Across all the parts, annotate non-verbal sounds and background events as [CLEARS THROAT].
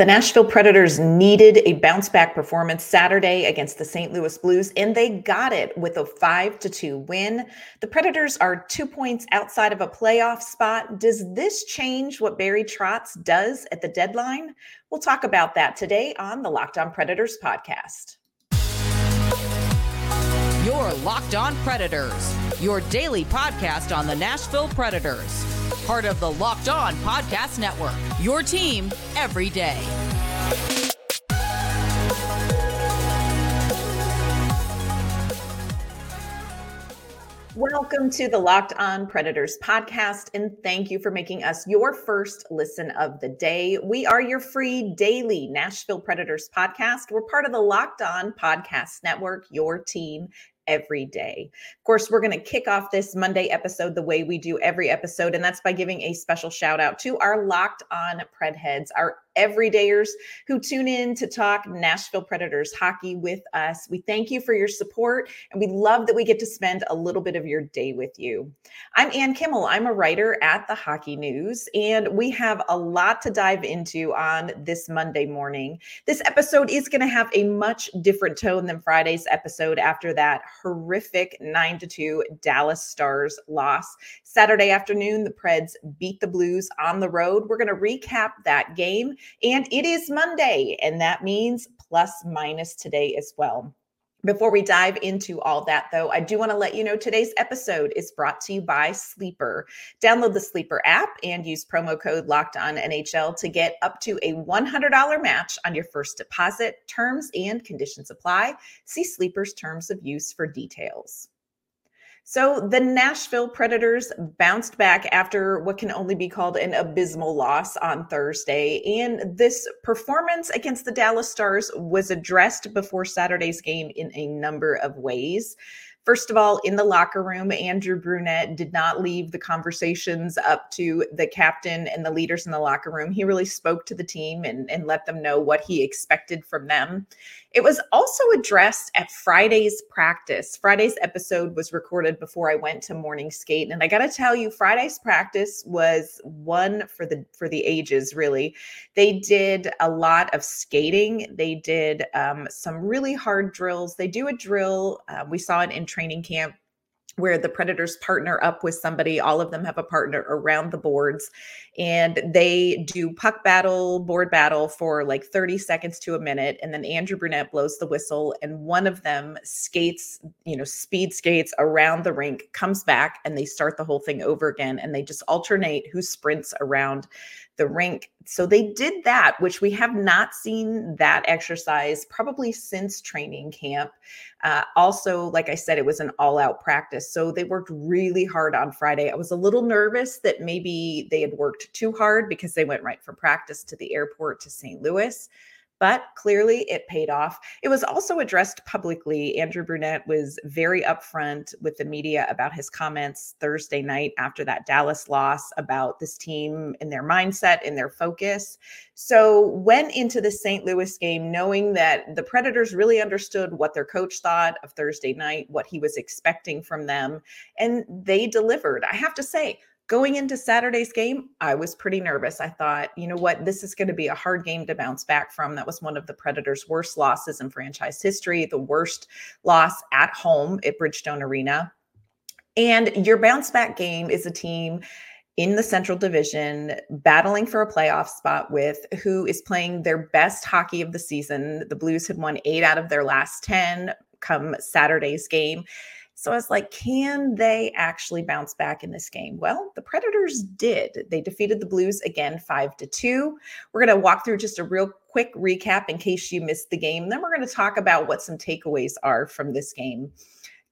The Nashville Predators needed a bounce back performance Saturday against the St. Louis Blues, and they got it with a 5 to 2 win. The Predators are two points outside of a playoff spot. Does this change what Barry Trotz does at the deadline? We'll talk about that today on the Locked On Predators podcast. Your Locked On Predators, your daily podcast on the Nashville Predators part of the Locked On Podcast Network. Your team every day. Welcome to the Locked On Predators podcast, and thank you for making us your first listen of the day. We are your free daily Nashville Predators podcast. We're part of the Locked On Podcast Network, your team every day. Of course, we're going to kick off this Monday episode the way we do every episode, and that's by giving a special shout out to our locked on Pred heads, our everydayers who tune in to talk Nashville Predators hockey with us. We thank you for your support and we love that we get to spend a little bit of your day with you. I'm Ann Kimmel. I'm a writer at the Hockey News, and we have a lot to dive into on this Monday morning. This episode is going to have a much different tone than Friday's episode after that horrific 9 to 2 Dallas Stars loss. Saturday afternoon, the Preds beat the Blues on the road. We're going to recap that game and it is Monday, and that means plus minus today as well. Before we dive into all that, though, I do want to let you know today's episode is brought to you by Sleeper. Download the Sleeper app and use promo code Locked On NHL to get up to a $100 match on your first deposit. Terms and conditions apply. See Sleeper's terms of use for details. So the Nashville Predators bounced back after what can only be called an abysmal loss on Thursday. And this performance against the Dallas Stars was addressed before Saturday's game in a number of ways. First of all, in the locker room, Andrew Brunette did not leave the conversations up to the captain and the leaders in the locker room. He really spoke to the team and, and let them know what he expected from them. It was also addressed at Friday's practice. Friday's episode was recorded before I went to morning skate, and I got to tell you, Friday's practice was one for the for the ages. Really, they did a lot of skating. They did um, some really hard drills. They do a drill. Uh, we saw it in training camp where the predators partner up with somebody. All of them have a partner around the boards and they do puck battle board battle for like 30 seconds to a minute and then andrew brunette blows the whistle and one of them skates you know speed skates around the rink comes back and they start the whole thing over again and they just alternate who sprints around the rink. So they did that, which we have not seen that exercise probably since training camp. Uh, also, like I said, it was an all out practice. So they worked really hard on Friday. I was a little nervous that maybe they had worked too hard because they went right from practice to the airport to St. Louis but clearly it paid off. It was also addressed publicly. Andrew Brunette was very upfront with the media about his comments Thursday night after that Dallas loss about this team and their mindset and their focus. So, went into the St. Louis game knowing that the Predators really understood what their coach thought of Thursday night, what he was expecting from them, and they delivered. I have to say, Going into Saturday's game, I was pretty nervous. I thought, you know what, this is going to be a hard game to bounce back from. That was one of the Predators' worst losses in franchise history, the worst loss at home at Bridgestone Arena. And your bounce back game is a team in the Central Division, battling for a playoff spot with who is playing their best hockey of the season. The Blues had won eight out of their last 10 come Saturday's game. So I was like, can they actually bounce back in this game? Well, the Predators did. They defeated the Blues again, five to two. We're going to walk through just a real quick recap in case you missed the game. Then we're going to talk about what some takeaways are from this game.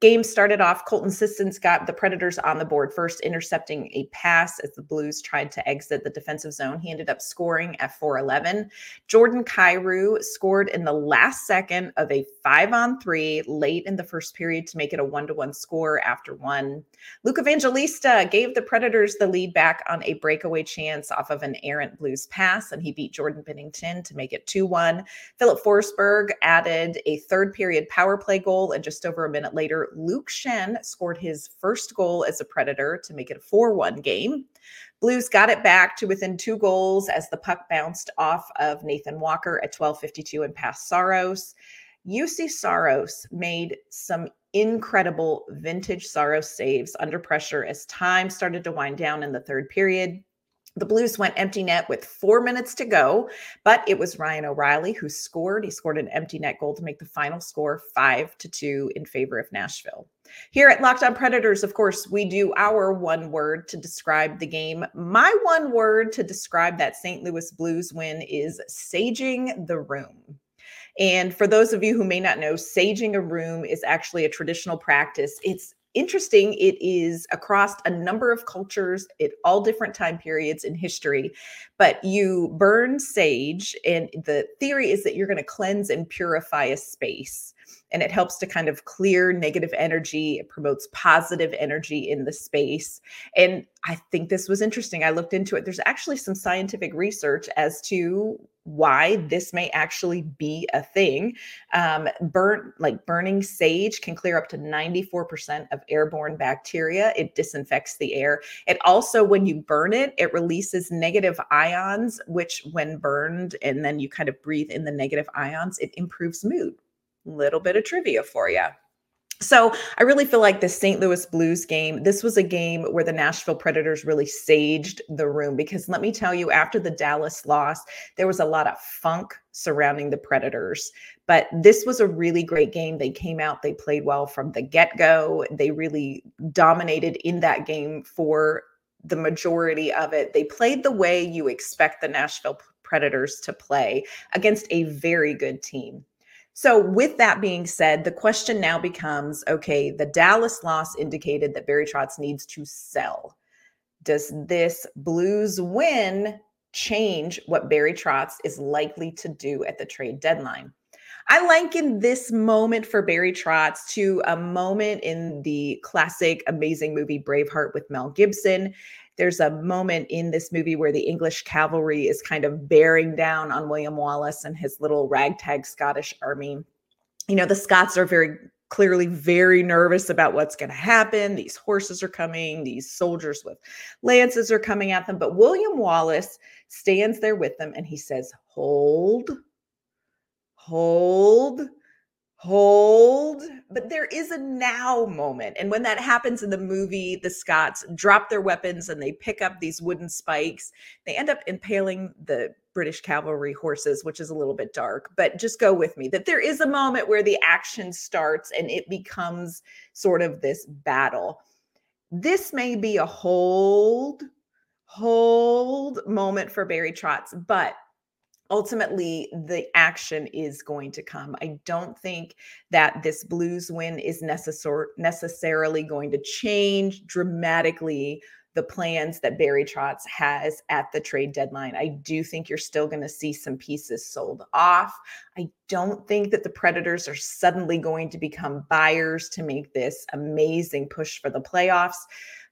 Game started off, Colton Sissons got the Predators on the board first, intercepting a pass as the Blues tried to exit the defensive zone. He ended up scoring at 411. Jordan Kyrou scored in the last second of a five on three late in the first period to make it a one to one score after one. Luke Evangelista gave the Predators the lead back on a breakaway chance off of an errant Blues pass, and he beat Jordan Binnington to make it 2 1. Filip Forsberg added a third period power play goal, and just over a minute later, Luke Schenn scored his first goal as a Predator to make it a 4 1 game. Blues got it back to within two goals as the puck bounced off of Nathan Walker at 12:52 and past Saros. Juuse Saros made some incredible vintage Saros saves under pressure as time started to wind down in the third period. The Blues went empty net with four minutes to go, but it was Ryan O'Reilly who scored. He scored an empty net goal to make the final score five to two in favor of Nashville. Here at Locked On Predators, of course, we do our one word to describe the game. My one word to describe that St. Louis Blues win is saging the room. And for those of you who may not know, saging a room is actually a traditional practice. It's interesting it is across a number of cultures at all different time periods in history but you burn sage and the theory is that you're going to cleanse and purify a space and it helps to kind of clear negative energy. It promotes positive energy in the space. And i think this was interesting. I looked into it. There's actually some scientific research as to why this may actually be a thing. Um, burn like burning sage can clear up to 94% of airborne bacteria. It disinfects the air. It also when you burn it it releases negative ions which when burned and then you kind of breathe in the negative ions it improves mood little bit of trivia for you. So I really feel like the St. Louis Blues game, this was a game where the Nashville Predators really saged the room because let me tell you, after the Dallas loss, there was a lot of funk surrounding the Predators. But this was a really great game. They came out, they played well from the get go. They really dominated in that game for the majority of it. They played the way you expect the Nashville Predators to play against a very good team. So, with that being said, the question now becomes okay, the Dallas loss indicated that Barry Trotz needs to sell. Does this Blues win change what Barry Trotz is likely to do at the trade deadline? I liken this moment for Barry Trotz to a moment in the classic amazing movie Braveheart with Mel Gibson there's a moment in this movie where the English cavalry is kind of bearing down on William Wallace and his little ragtag Scottish army. You know, the Scots are very clearly very nervous about what's going to happen. These horses are coming, these soldiers with lances are coming at them. But William Wallace stands there with them and he says, Hold, hold, hold but mm-hmm. there is a now moment and when that happens in the movie the scots drop their weapons and they pick up these wooden spikes. They end up impaling the british cavalry horses which is a little bit dark but just go with me that there is a moment where the action starts and it becomes sort of this battle. This may be a hold hold moment for barry trotz but ultimately the action is going to come. I don't think that this Blues win is necessar- necessarily going to change dramatically the plans that Barry Trotz has at the trade deadline. I do think you're still going to see some pieces sold off. I don't think that the Predators are suddenly going to become buyers to make this amazing push for the playoffs.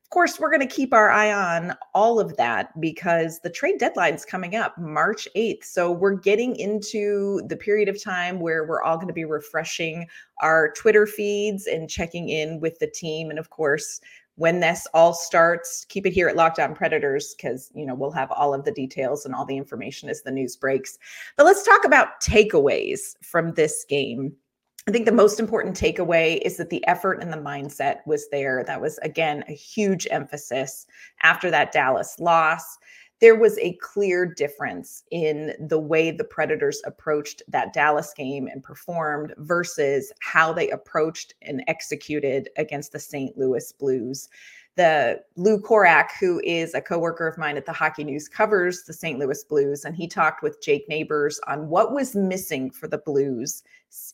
Of course, we're going to keep our eye on all of that because the trade deadline is coming up March 8th. So we're getting into the period of time where we're all going to be refreshing our Twitter feeds and checking in with the team. And of course, when this all starts, keep it here at Locked On Predators because you know we'll have all of the details and all the information as the news breaks. But let's talk about takeaways from this game. I think the most important takeaway is that the effort and the mindset was there. That was, again, a huge emphasis after that Dallas loss. There was a clear difference in the way the Predators approached that Dallas game and performed versus how they approached and executed against the St. Louis Blues the Lou Korac, who is a coworker of mine at the Hockey News, covers the St. Louis Blues, and he talked with Jake Neighbours on what was missing for the Blues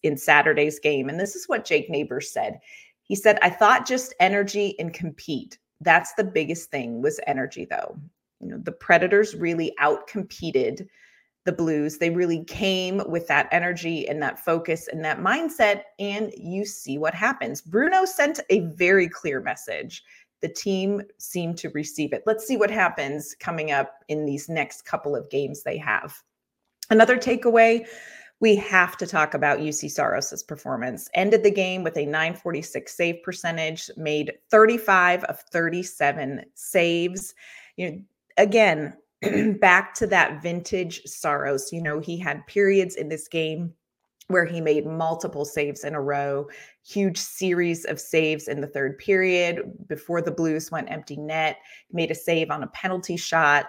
in Saturday's game. And this is what Jake Neighbours said. He said, "I thought just energy and compete. That's the biggest thing was energy, though. You know, the Predators really outcompeted." the Blues. They really came with that energy and that focus and that mindset. And you see what happens. Bruno sent a very clear message the team seemed to receive it. Let's see what happens coming up in these next couple of games they have. Another takeaway we have to talk about Juuse Saros's performance. Ended the game with a 946 save percentage, made 35 of 37 saves. You know, again, [CLEARS THROAT] back to that vintage Saros. You know, he had periods in this game where he made multiple saves in a row, huge series of saves in the third period before the Blues went empty net, made a save on a penalty shot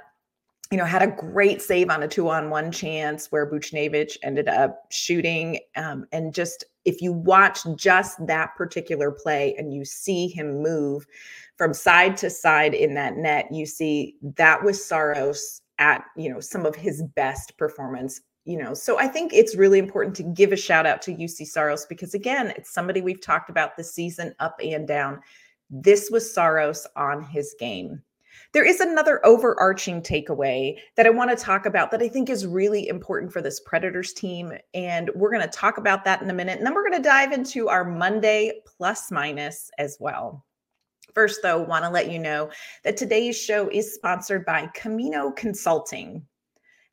you know, had a great save on a two on one chance where Buchnevich ended up shooting. Um, and just if you watch just that particular play and you see him move from side to side in that net, you see that was Saros at, you know, some of his best performance. You know, so I think it's really important to give a shout out to Juuse Saros because again, it's somebody we've talked about this season up and down. This was Saros on his game there is another overarching takeaway that I want to talk about that I think is really important for this Predators team. And we're going to talk about that in a minute. And then we're going to dive into our Monday plus minus as well. First, though, want to let you know that today's show is sponsored by Camino Consulting.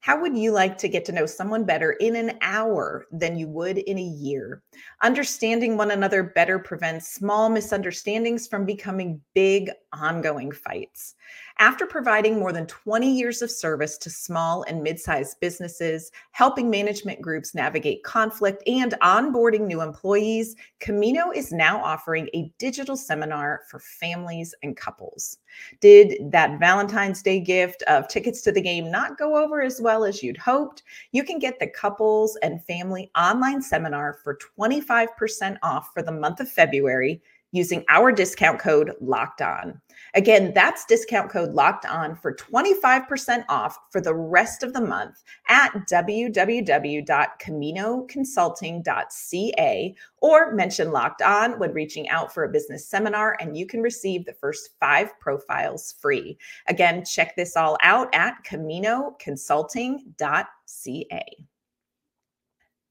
How would you like to get to know someone better in an hour than you would in a year? Understanding one another better prevents small misunderstandings from becoming big, ongoing fights. After providing more than 20 years of service to small and mid sized businesses, helping management groups navigate conflict, and onboarding new employees, Camino is now offering a digital seminar for families and couples. Did that Valentine's Day gift of tickets to the game not go over as well as you'd hoped? You can get the couples and family online seminar for 25% off for the month of February using our discount code locked on. Again, that's discount code locked on for 25% off for the rest of the month at www.caminoconsulting.ca or mention locked on when reaching out for a business seminar, and you can receive the first five profiles free. Again, check this all out at caminoconsulting.ca.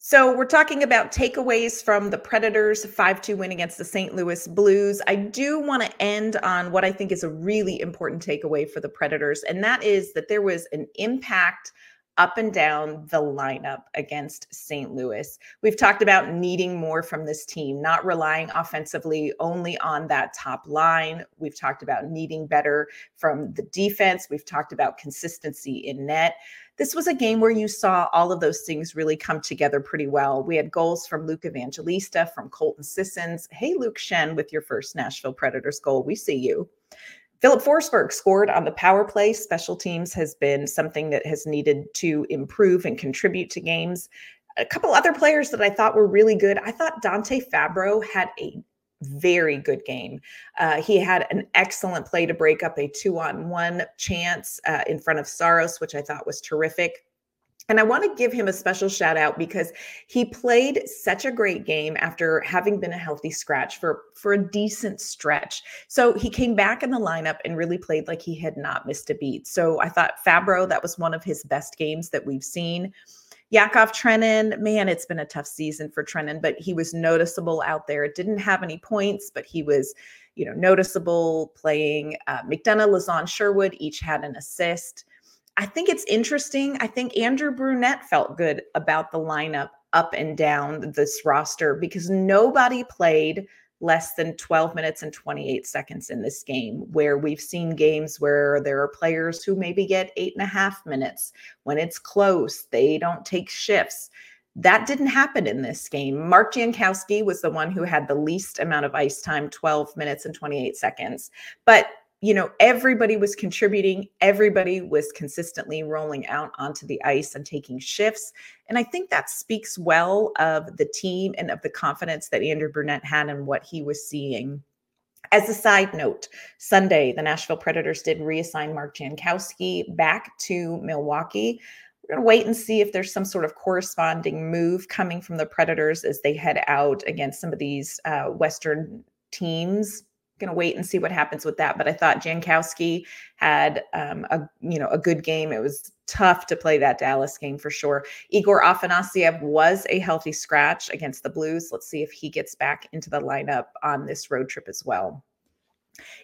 So we're talking about takeaways from the Predators 5-2 win against the St. Louis Blues. I do want to end on what I think is a really important takeaway for the Predators and that is that there was an impact up and down the lineup against St. Louis. We've talked about needing more from this team, not relying offensively only on that top line. We've talked about needing better from the defense. We've talked about consistency in net this was a game where you saw all of those things really come together pretty well. We had goals from Luke Evangelista, from Colton Sissons. Hey, Luke Schenn, with your first Nashville Predators goal. We see you. Filip Forsberg scored on the power play. Special teams has been something that has needed to improve and contribute to games. A couple other players that I thought were really good. I thought Dante Fabbro had a very good game. Uh, he had an excellent play to break up a two on one chance uh, in front of Saros, which I thought was terrific. And I want to give him a special shout out because he played such a great game after having been a healthy scratch for, for a decent stretch. So he came back in the lineup and really played like he had not missed a beat. So I thought Fabbro, that was one of his best games that we've seen. Yakov Trenin, man, it's been a tough season for Trenin, but he was noticeable out there. Didn't have any points, but he was, you know, noticeable playing. Uh, McDonagh, Lauzon, Sherwood each had an assist. I think it's interesting. I think Andrew Brunette felt good about the lineup up and down this roster because nobody played less than 12 minutes and 28 seconds in this game, where we've seen games where there are players who maybe get eight and a half minutes. When it's close, they don't take shifts. That didn't happen in this game. Mark Jankowski was the one who had the least amount of ice time 12 minutes and 28 seconds. But you know, everybody was contributing, everybody was consistently rolling out onto the ice and taking shifts. And I think that speaks well of the team and of the confidence that Andrew Brunette had in what he was seeing. As a side note, Sunday, the Nashville Predators did reassign Mark Jankowski back to Milwaukee. We're going to wait and see if there's some sort of corresponding move coming from the Predators as they head out against some of these uh, Western teams going to wait and see what happens with that. But I thought Jankowski had um, a you know a good game. It was tough to play that Dallas game for sure. Igor Afanasyev was a healthy scratch against the Blues. Let's see if he gets back into the lineup on this road trip as well.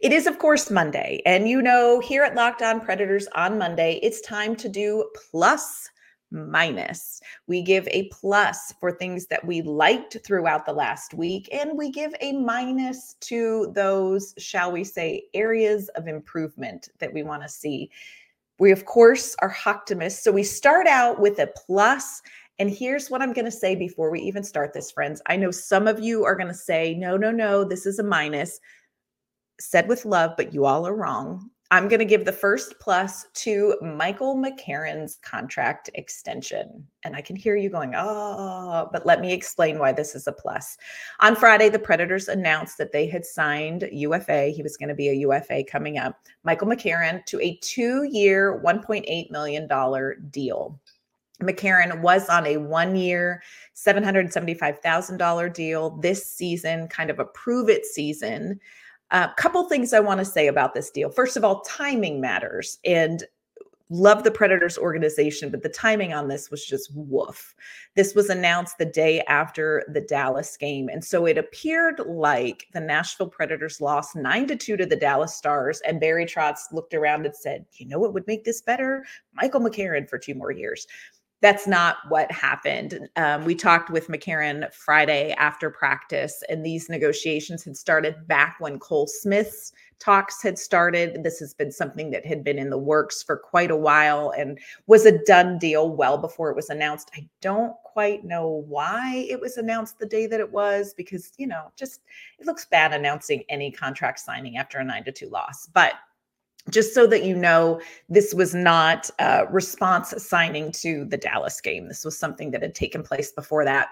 It is, of course, Monday. And you know, here at Locked On Predators on Monday, it's time to do plus minus. We give a plus for things that we liked throughout the last week, and we give a minus to those, shall we say, areas of improvement that we want to see. We, of course, are optimists. So we start out with a plus and here's what I'm going to say before we even start this, friends. I know some of you are going to say, no, no, no, this is a minus. Said with love, but you all are wrong. I'm going to give the first plus to Michael McCarron's contract extension. And I can hear you going, oh, but let me explain why this is a plus. On Friday, the Predators announced that they had signed UFA. He was going to be a UFA coming up, Michael McCarron, to a two year, $1.8 million deal. McCarron was on a one year, $775,000 deal this season, kind of a prove it season. A uh, couple things I want to say about this deal. First of all, timing matters. And love the Predators organization, but the timing on this was just woof. This was announced the day after the Dallas game. And so it appeared like the Nashville Predators lost nine to two to the Dallas Stars. And Barry Trotz looked around and said, You know what would make this better? Michael McCarron for two more years that's not what happened. Um, we talked with McCarron Friday after practice, and these negotiations had started back when Cole Smith's talks had started. This has been something that had been in the works for quite a while and was a done deal well before it was announced. I don't quite know why it was announced the day that it was because, you know, just it looks bad announcing any contract signing after a nine to two loss. But just so that you know, this was not a response signing to the Dallas game. This was something that had taken place before that.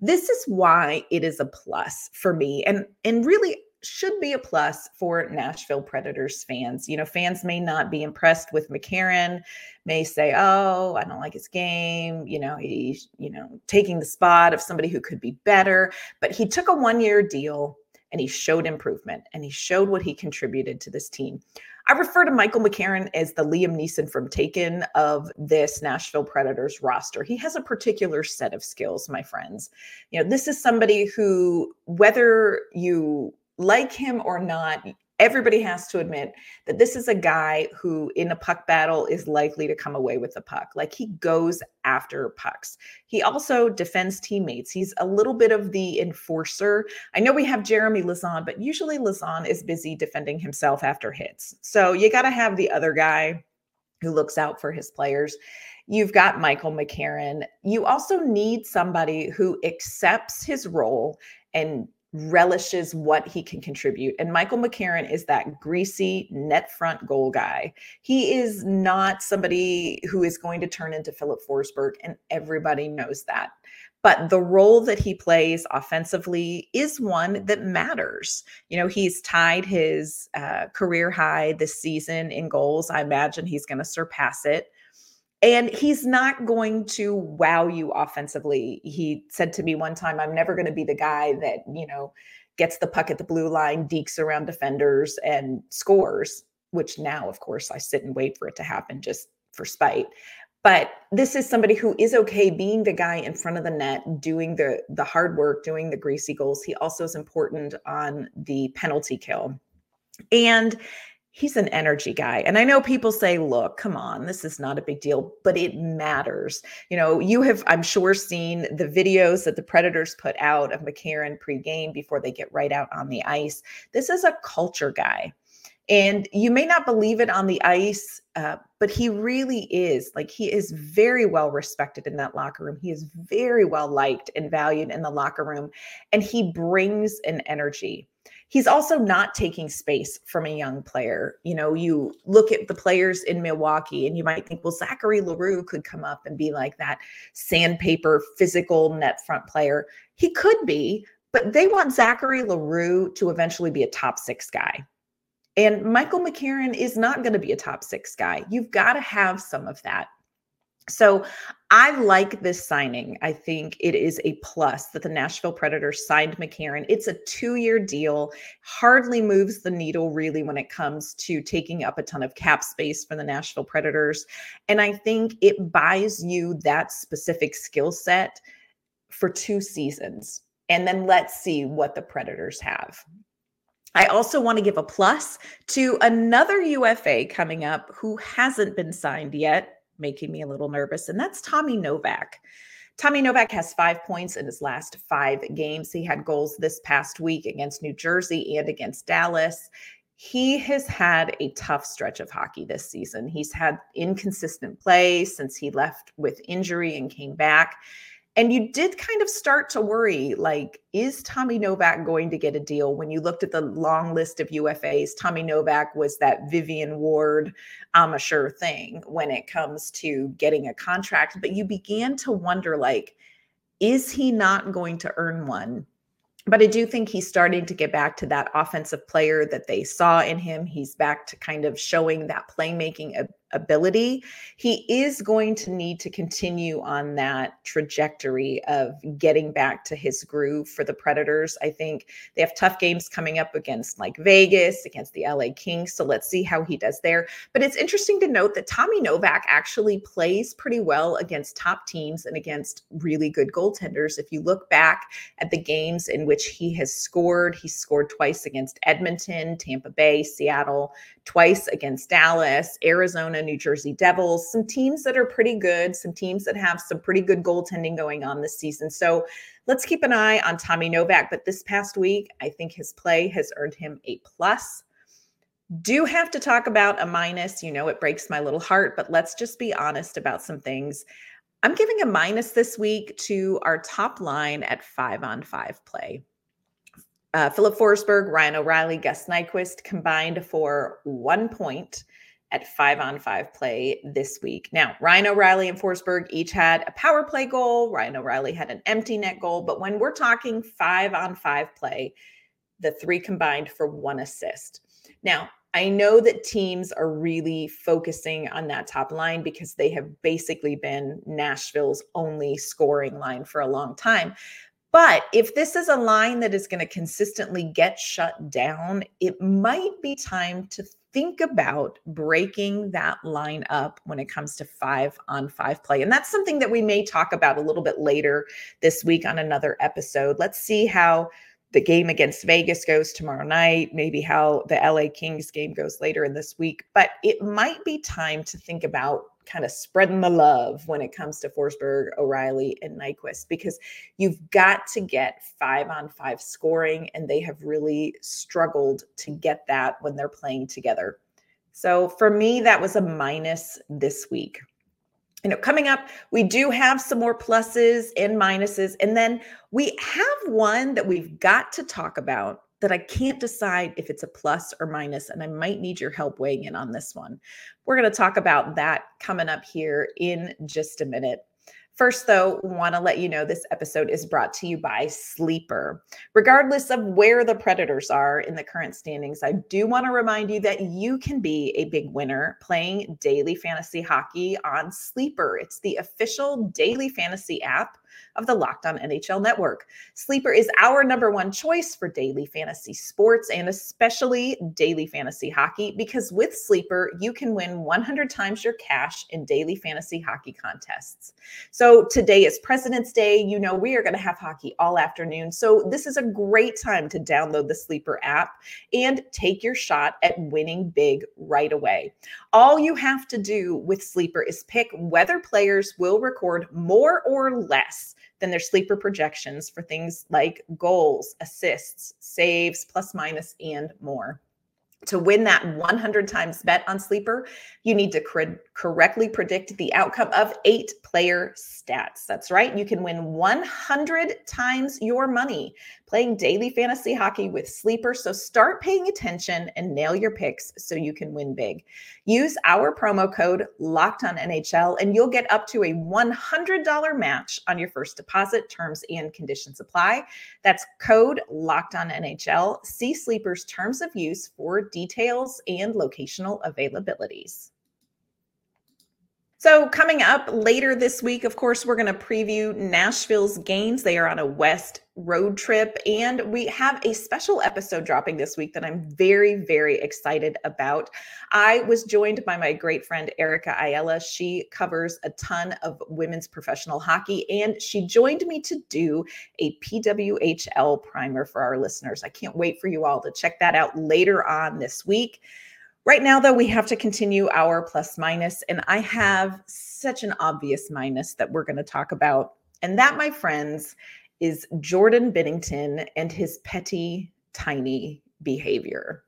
This is why it is a plus for me and and really should be a plus for Nashville Predators fans. You know, fans may not be impressed with McCarron, may say, "Oh, I don't like his game." You know, he's you know taking the spot of somebody who could be better. But he took a one-year deal and he showed improvement and he showed what he contributed to this team. I refer to Michael McCarron as the Liam Neeson from Taken of this Nashville Predators roster. He has a particular set of skills, my friends. You know, this is somebody who, whether you like him or not, everybody has to admit that this is a guy who in a puck battle is likely to come away with the puck. Like he goes after pucks. He also defends teammates. He's a little bit of the enforcer. I know we have jeremy lauzon but usually lauzon is busy defending himself after hits. So you got to have the other guy who looks out for his players. You've got Michael McCarron. You also need somebody who accepts his role and relishes what he can contribute. And Michael McCarron is that greasy net front goal guy. He is not somebody who is going to turn into Filip Forsberg, and everybody knows that. But the role that he plays offensively is one that matters. You know, he's tied his uh, career high this season in goals. I imagine he's going to surpass it. And he's not going to wow you offensively. He said to me one time, I'm never going to be the guy that, you know, gets the puck at the blue line, dekes around defenders, and scores, which now, of course, I sit and wait for it to happen just for spite. But this is somebody who is okay being the guy in front of the net, doing the the hard work, doing the greasy goals. He also is important on the penalty kill. And he's an energy guy. And I know people say, look, come on, this is not a big deal, but it matters. You know, you have, I'm sure, seen the videos that the Predators put out of McCarron pregame before they get right out on the ice. This is a culture guy. And you may not believe it on the ice, uh, but he really is. Like, he is very well respected in that locker room. He is very well liked and valued in the locker room. And he brings an energy he's also not taking space from a young player. You know, you look at the players in Milwaukee and you might think, well, Zachary L'Heureux could come up and be like that sandpaper, physical net front player. He could be, but they want Zachary L'Heureux to eventually be a top six guy. And Michael McCarron is not going to be a top six guy. You've got to have some of that. So I like this signing. I think it is a plus that the Nashville Predators signed McCarron. It's a two year deal, hardly moves the needle really when it comes to taking up a ton of cap space for the Nashville Predators. And I think it buys you that specific skill set for two seasons. And then let's see what the Predators have. I also want to give a plus to another UFA coming up who hasn't been signed yet, making me a little nervous, and that's Tommy Novak. Tommy Novak has five points in his last five games. He had goals this past week against New Jersey and against Dallas. He has had a tough stretch of hockey this season. He's had inconsistent play since he left with injury and came back. And you did kind of start to worry like, is Tommy Novak going to get a deal? When you looked at the long list of UFAs, Tommy Novak was that Vivian Ward, I'm a sure thing when it comes to getting a contract. But you began to wonder like, is he not going to earn one? But I do think he's starting to get back to that offensive player that they saw in him. He's back to kind of showing that playmaking ability, he is going to need to continue on that trajectory of getting back to his groove for the Predators. I think they have tough games coming up against like Vegas, against the LA Kings. So let's see how he does there. But it's interesting to note that Tommy Novak actually plays pretty well against top teams and against really good goaltenders. If you look back at the games in which he has scored, he scored twice against Edmonton, Tampa Bay, Seattle, twice against Dallas, Arizona, New Jersey Devils, some teams that are pretty good, some teams that have some pretty good goaltending going on this season. So let's keep an eye on Tommy Novak. But this past week, I think his play has earned him a plus. Do have to talk about a minus. You know, it breaks my little heart, but let's just be honest about some things. I'm giving a minus this week to our top line at five on five play. Uh, Filip Forsberg, Ryan O'Reilly, Gus Nyquist combined for one point at five on five play this week. Now, Ryan O'Reilly and Forsberg each had a power play goal. Ryan O'Reilly had an empty net goal. But when we're talking five on five play, the three combined for one assist. Now, I know that teams are really focusing on that top line because they have basically been Nashville's only scoring line for a long time. But if this is a line that is going to consistently get shut down, it might be time to think about breaking that line up when it comes to five on five play. And that's something that we may talk about a little bit later this week on another episode. Let's see how the game against Vegas goes tomorrow night, maybe how the LA Kings game goes later in this week. But it might be time to think about kind of spreading the love when it comes to Forsberg, O'Reilly, and Nyquist because you've got to get five on five scoring, and they have really struggled to get that when they're playing together. So for me, that was a minus this week. You know, coming up, we do have some more pluses and minuses. And then we have one that we've got to talk about that I can't decide if it's a plus or minus, and I might need your help weighing in on this one. We're going to talk about that coming up here in just a minute. First, though, want to let you know this episode is brought to you by Sleeper. Regardless of where the Predators are in the current standings, I do want to remind you that you can be a big winner playing daily fantasy hockey on Sleeper. It's the official daily fantasy app of the Locked On NHL Network. Sleeper is our number one choice for daily fantasy sports and especially daily fantasy hockey because with Sleeper, you can win 100 times your cash in daily fantasy hockey contests. So today is President's Day. You know, we are going to have hockey all afternoon. So this is a great time to download the Sleeper app and take your shot at winning big right away. All you have to do with Sleeper is pick whether players will record more or less than their sleeper projections for things like goals, assists, saves, plus minus, and more. To win that 100 times bet on Sleeper, you need to cor- correctly predict the outcome of eight player stats. That's right. You can win 100 times your money playing daily fantasy hockey with Sleeper. So start paying attention and nail your picks so you can win big. Use our promo code Locked On NHL and you'll get up to a $100 match on your first deposit. Terms and conditions apply. That's code Locked On NHL. See Sleeper's terms of use for details and locational availabilities. So, coming up later this week, of course, we're going to preview Nashville's games. They are on a West road trip, and we have a special episode dropping this week that I'm very, very excited about. I was joined by my great friend Erica Ayala. She covers a ton of women's professional hockey, and she joined me to do a PWHL primer for our listeners. I can't wait for you all to check that out later on this week. Right now, though, we have to continue our plus minus, and I have such an obvious minus that we're going to talk about. And that, my friends, is Jordan Binnington and his petty, tiny behavior.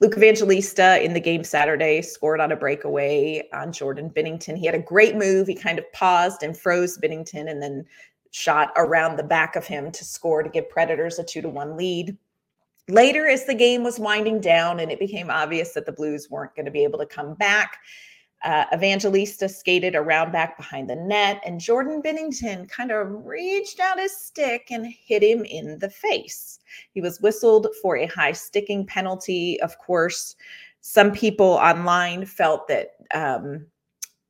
Luke Evangelista in the game Saturday scored on a breakaway on Jordan Binnington. He had a great move. He kind of paused and froze Binnington and then shot around the back of him to score to give Predators a two to one lead. Later, as the game was winding down and it became obvious that the Blues weren't going to be able to come back, uh, Evangelista skated around back behind the net, and Jordan Binnington kind of reached out his stick and hit him in the face. He was whistled for a high sticking penalty. Of course, some people online felt that um,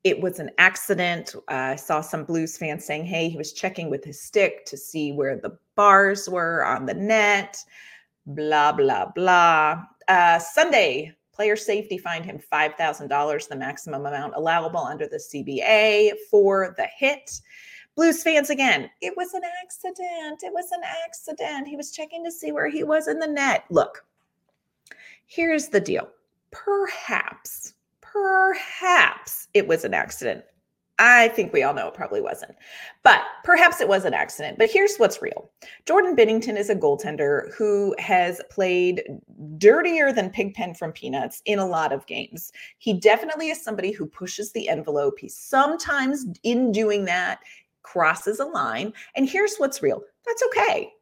it was an accident. Uh, I saw some Blues fans saying, hey, he was checking with his stick to see where the bars were on the net, blah, blah, blah. Uh, Sunday, player safety fined him $5,000, the maximum amount allowable under the CBA for the hit. Blues fans again, it was an accident. It was an accident. He was checking to see where he was in the net. Look, here's the deal. Perhaps perhaps it was an accident. I think we all know it probably wasn't, but perhaps it was an accident. But here's what's real Jordan Binnington is a goaltender who has played dirtier than Pigpen from Peanuts in a lot of games. He definitely is somebody who pushes the envelope. He sometimes, in doing that, crosses a line. And here's what's real that's okay.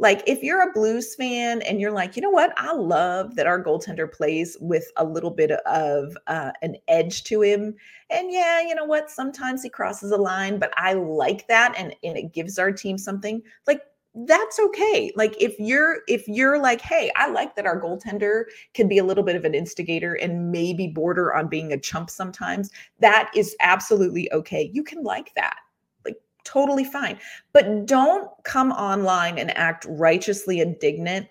Like if you're a blues fan and you're like, you know what, I love that our goaltender plays with a little bit of uh, an edge to him. And yeah, you know what, sometimes he crosses a line, but I like that, and and it gives our team something. Like that's okay. Like if you're if you're like hey i like that our goaltender can be a little bit of an instigator and maybe border on being a chump sometimes that is absolutely okay. You can like that totally fine. But don't come online and act righteously indignant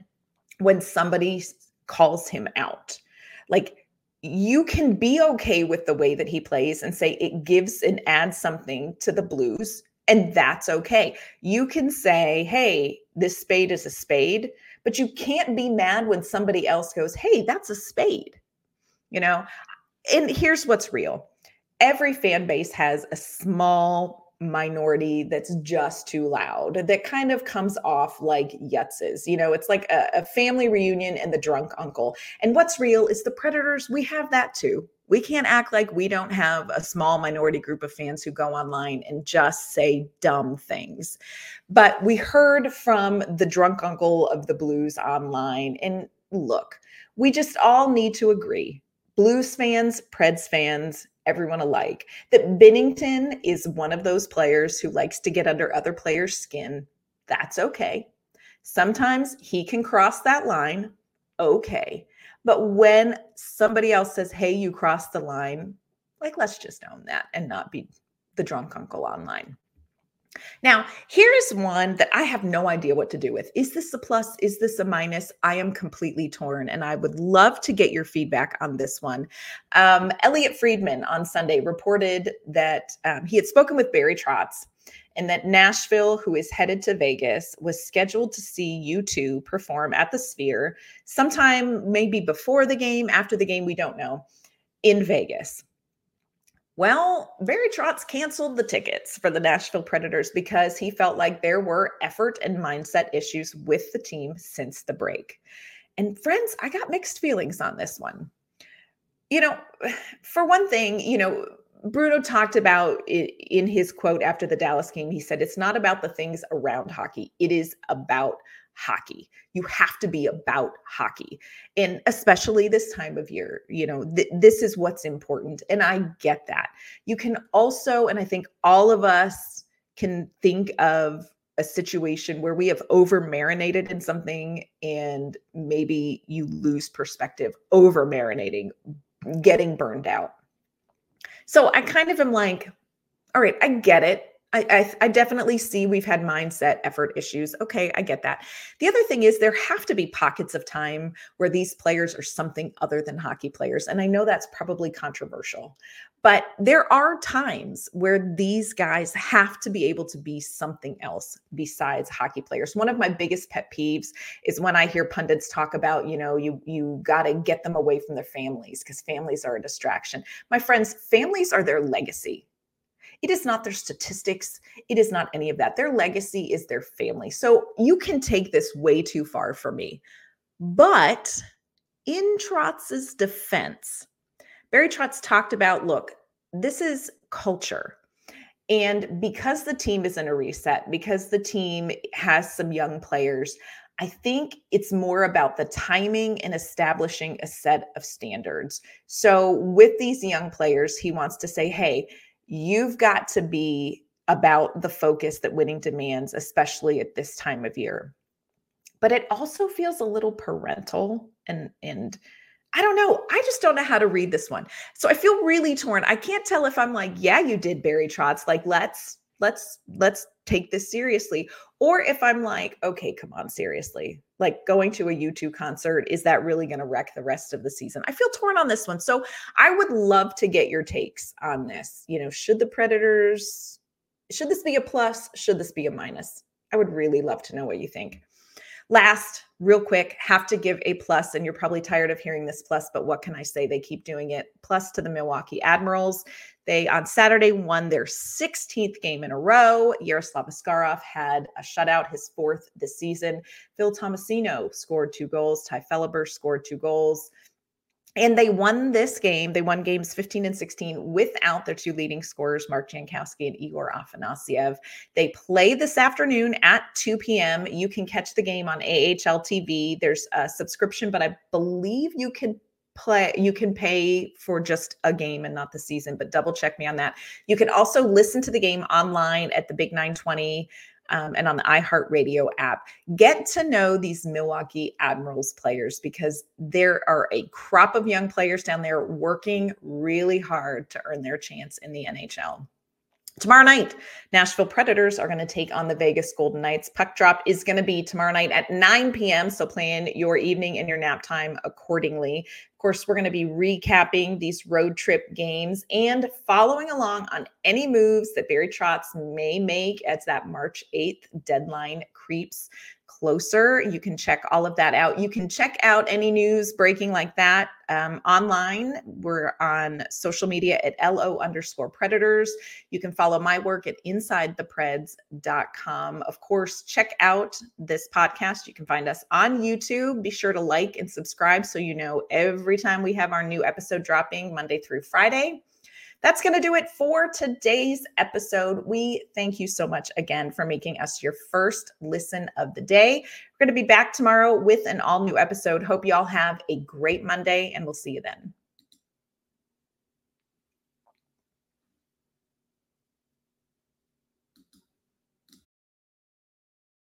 when somebody calls him out. Like you can be okay with the way that he plays and say it gives and adds something to the blues and that's okay. You can say, "Hey, this spade is a spade," but you can't be mad when somebody else goes, "Hey, that's a spade." You know? And here's what's real. Every fan base has a small minority that's just too loud that kind of comes off like yutzes you know it's like a, a, family reunion and the drunk uncle. And what's real is the predators we have that too. We can't act like we don't have a small minority group of fans who go online and just say dumb things. But we heard from the drunk uncle of the blues online and look we just all need to agree. Blues fans preds fans everyone alike. That Binnington is one of those players who likes to get under other players' skin. That's okay. Sometimes he can cross that line. Okay. But when somebody else says, hey, you crossed the line, like, let's just own that and not be the drunk uncle online. Now, here is one that I have no idea what to do with. Is this a plus? Is this a minus? I am completely torn, and I would love to get your feedback on this one. Um, Elliotte Friedman on Sunday reported that um, he had spoken with Barry Trotz and that Nashville, who is headed to Vegas, was scheduled to see U2 perform at the Sphere sometime maybe before the game, after the game, we don't know, in Vegas. Well, Barry Trotz canceled the tickets for the Nashville Predators because he felt like there were effort and mindset issues with the team since the break. And friends, I got mixed feelings on this one. You know, [SIGHS] for one thing, you know, Bruno talked about in his quote after the Dallas game, he said, It's not about the things around hockey, it is about hockey. You have to be about hockey. And especially this time of year, you know, th- this is what's important. And I get that. You can also, and I think all of us can think of a situation where we have over marinated in something and maybe you lose perspective over marinating, getting burned out. So I kind of am like, all right, I get it. I, I, I definitely see we've had mindset effort issues. Okay, I get that. The other thing is there have to be pockets of time where these players are something other than hockey players, and I know that's probably controversial, But there are times where these guys have to be able to be something else besides hockey players. One of my biggest pet peeves is when I hear pundits talk about, you know, you you got to get them away from their families because families are a distraction. My friends, families are their legacy. It is not their statistics. It is not any of that. Their legacy is their family. So you can take this way too far for me. But in Trotz's defense, Barry Trotz talked about look, this is culture. And because the team is in a reset, because the team has some young players, I think it's more about the timing and establishing a set of standards. So, with these young players, he wants to say, hey, you've got to be about the focus that winning demands, especially at this time of year. But it also feels a little parental and and I don't know. I just don't know how to read this one. So I feel really torn. I can't tell if I'm like, yeah, you did Barry Trotz. Like, let's let's let's take this seriously. Or if I'm like, okay, come on, seriously. Like going to a U2 concert, is that really going to wreck the rest of the season? I feel torn on this one. So I would love to get your takes on this. You know, should the Predators, should this be a plus? Should this be a minus? I would really love to know what you think. Last, real quick, have to give a plus, and you're probably tired of hearing this plus, but what can I say? They keep doing it. Plus to the Milwaukee Admirals. They on Saturday won their 16th game in a row. Yaroslav Askarov had a shutout, his fourth this season. Phil Tomasino scored two goals. Tye Felhaber scored two goals. And they won this game. They won games 15 and 16 without their two leading scorers, Mark Jankowski and Igor Afanasyev. They play this afternoon at 2 p.m. You can catch the game on AHL TV. There's a subscription, but I believe you can play you can pay for just a game and not the season but double check me on that you can also listen to the game online at the big 920 um, and on the iHeartRadio app. Get to know these Milwaukee Admirals players because there are a crop of young players down there working really hard to earn their chance in the NHL. Tomorrow night, Nashville Predators are going to take on the Vegas Golden Knights. Puck drop is going to be tomorrow night at 9 p.m. So plan your evening and your nap time accordingly. Of course, we're going to be recapping these road trip games and following along on any moves that Barry Trotz may make as that March 8th deadline creeps closer. You can check all of that out. You can check out any news breaking like that um, online. We're on social media at LO underscore predators. You can follow my work at insidethepreds.com. Of course, check out this podcast. You can find us on YouTube. Be sure to like and subscribe so you know every time we have our new episode dropping Monday through Friday. That's going to do it for today's episode. We thank you so much again for making us your first listen of the day. We're going to be back tomorrow with an all new episode. Hope you all have a great Monday, and we'll see you then.